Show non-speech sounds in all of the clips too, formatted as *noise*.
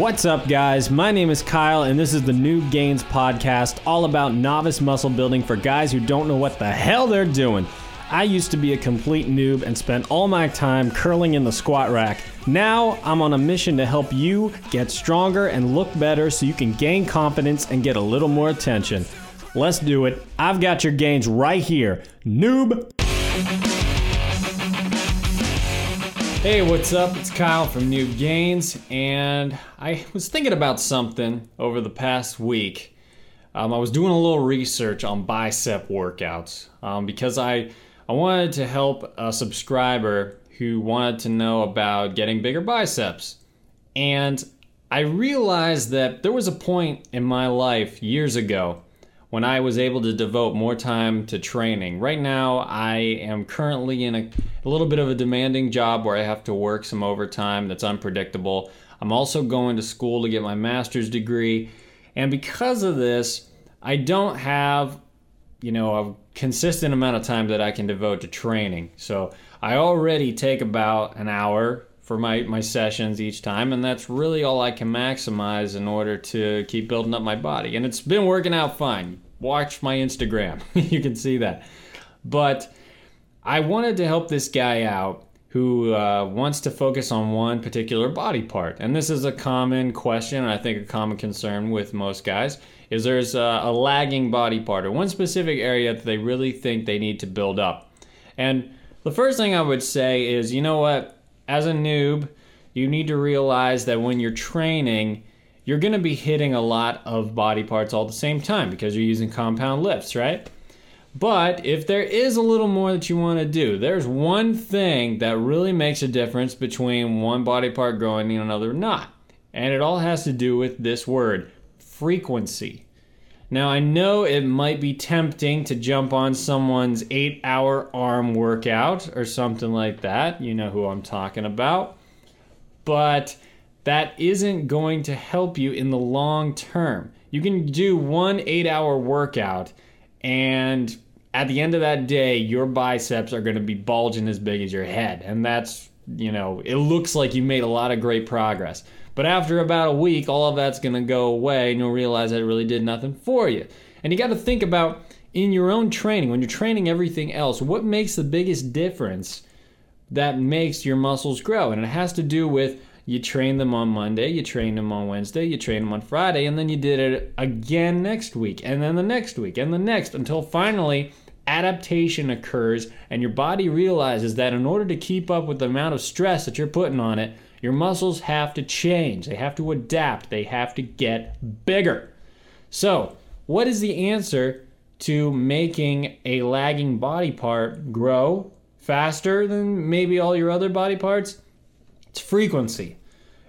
What's up, guys? My name is Kyle, and this is the Noob Gains podcast, all about novice muscle building for guys who don't know what the hell they're doing. I used to be a complete noob and spent all my time curling in the squat rack. Now I'm on a mission to help you get stronger and look better so you can gain confidence and get a little more attention. Let's do it. I've got your gains right here. Noob. Hey, what's up? It's Kyle from Noob Gains, and I was thinking about something over the past week. Um, I was doing a little research on bicep workouts um, because I I wanted to help a subscriber who wanted to know about getting bigger biceps, and I realized that there was a point in my life years ago when I was able to devote more time to training. Right now, I am currently in a, a, little bit of a demanding job where I have to work some overtime that's unpredictable. I'm also going to school to get my master's degree. And because of this, I don't have, you know, a consistent amount of time that I can devote to training. So I already take about an hour for my, my sessions each time, and that's really all I can maximize in order to keep building up my body. And it's been working out fine. Watch my Instagram, *laughs* you can see that. But I wanted to help this guy out who uh, wants to focus on one particular body part. And this is a common question, I think a common concern with most guys, is there's a, a lagging body part or one specific area that they really think they need to build up. And the first thing I would say is, you know what? As a noob, you need to realize that when you're training, you're going to be hitting a lot of body parts all at the same time because you're using compound lifts, right? But if there is a little more that you want to do, there's one thing that really makes a difference between one body part growing and another not. And it all has to do with this word frequency. Now, I know it might be tempting to jump on someone's eight hour arm workout or something like that. You know who I'm talking about. But that isn't going to help you in the long term. You can do one eight hour workout, and at the end of that day, your biceps are going to be bulging as big as your head. And that's, you know, it looks like you made a lot of great progress. But after about a week, all of that's going to go away and you'll realize that it really did nothing for you. And you got to think about in your own training, when you're training everything else, what makes the biggest difference that makes your muscles grow? And it has to do with you train them on Monday, you train them on Wednesday, you train them on Friday, and then you did it again next week, and then the next week, and the next, until finally adaptation occurs and your body realizes that in order to keep up with the amount of stress that you're putting on it, your muscles have to change, they have to adapt, they have to get bigger. So, what is the answer to making a lagging body part grow faster than maybe all your other body parts? It's frequency.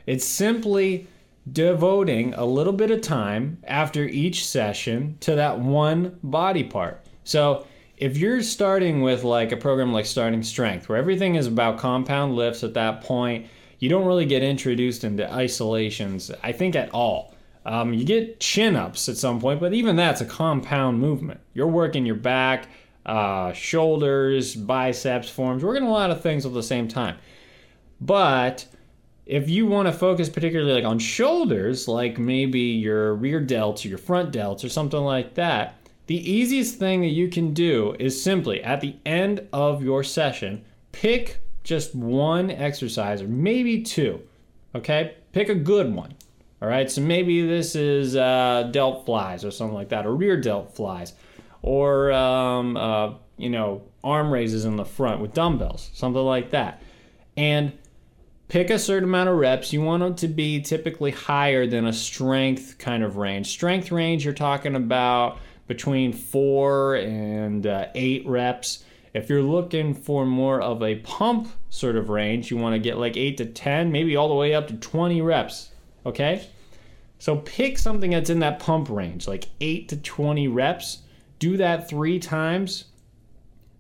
It's simply devoting a little bit of time after each session to that one body part. So, if you're starting with like a program like Starting Strength, where everything is about compound lifts at that point, you don't really get introduced into isolations, I think, at all. Um, you get chin ups at some point, but even that's a compound movement. You're working your back, uh, shoulders, biceps, forms, working a lot of things at the same time. But if you want to focus particularly like on shoulders, like maybe your rear delts or your front delts or something like that, the easiest thing that you can do is simply at the end of your session, pick just one exercise or maybe two. Okay, pick a good one. All right, so maybe this is uh, delt flies or something like that, or rear delt flies, or um, uh, you know arm raises in the front with dumbbells, something like that, and pick a certain amount of reps. You want them to be typically higher than a strength kind of range. Strength range, you're talking about between four and uh, eight reps. If you're looking for more of a pump sort of range, you want to get like 8 to 10, maybe all the way up to 20 reps. Okay? So pick something that's in that pump range, like 8 to 20 reps. Do that three times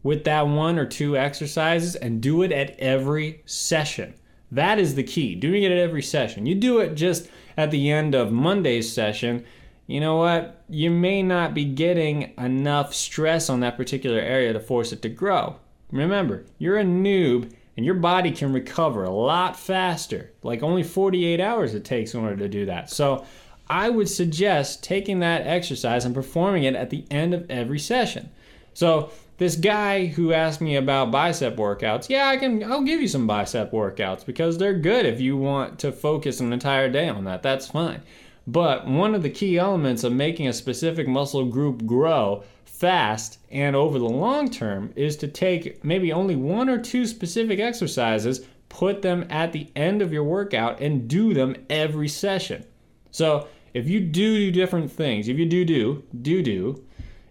with that one or two exercises and do it at every session. That is the key, doing it at every session. You do it just at the end of Monday's session you know what? You may not be getting enough stress on that particular area to force it to grow. Remember, you're a noob and your body can recover a lot faster. Like only 48 hours it takes in order to do that. So I would suggest taking that exercise and performing it at the end of every session. So this guy who asked me about bicep workouts, yeah, I can I'll give you some bicep workouts because they're good if you want to focus an entire day on that. That's fine. But one of the key elements of making a specific muscle group grow fast and over the long term is to take maybe only one or two specific exercises, put them at the end of your workout, and do them every session. So if you do do different things, if you do do, do do,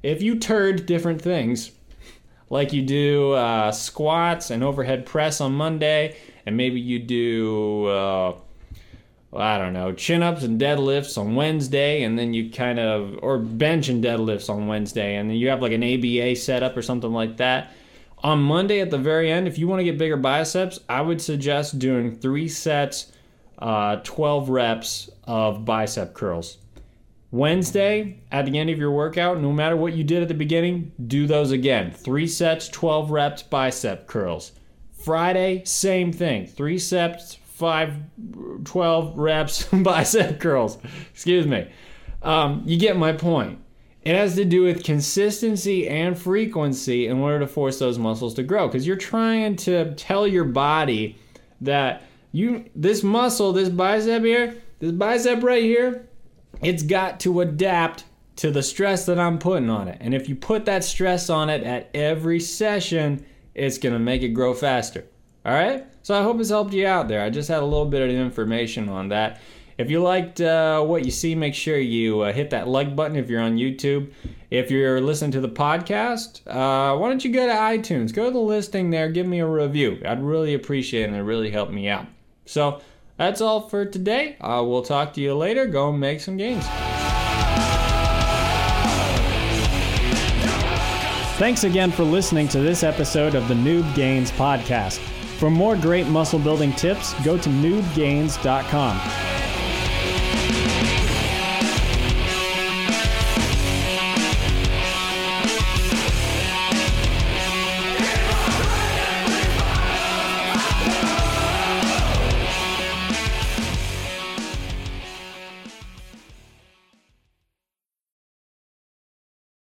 if you turd different things, like you do uh, squats and overhead press on Monday, and maybe you do. Uh, I don't know, chin ups and deadlifts on Wednesday, and then you kind of, or bench and deadlifts on Wednesday, and then you have like an ABA setup or something like that. On Monday at the very end, if you want to get bigger biceps, I would suggest doing three sets, uh, 12 reps of bicep curls. Wednesday, at the end of your workout, no matter what you did at the beginning, do those again. Three sets, 12 reps, bicep curls. Friday, same thing. Three sets, five, 12 reps *laughs* bicep curls. Excuse me. Um, you get my point. It has to do with consistency and frequency in order to force those muscles to grow. Because you're trying to tell your body that you this muscle, this bicep here, this bicep right here, it's got to adapt to the stress that I'm putting on it. And if you put that stress on it at every session, it's gonna make it grow faster. All right? So I hope it's helped you out there. I just had a little bit of information on that. If you liked uh, what you see, make sure you uh, hit that like button if you're on YouTube. If you're listening to the podcast, uh, why don't you go to iTunes? Go to the listing there, give me a review. I'd really appreciate it and it really helped me out. So that's all for today. Uh, we'll talk to you later. Go and make some gains. Thanks again for listening to this episode of the Noob Gains Podcast. For more great muscle building tips, go to noobgains.com.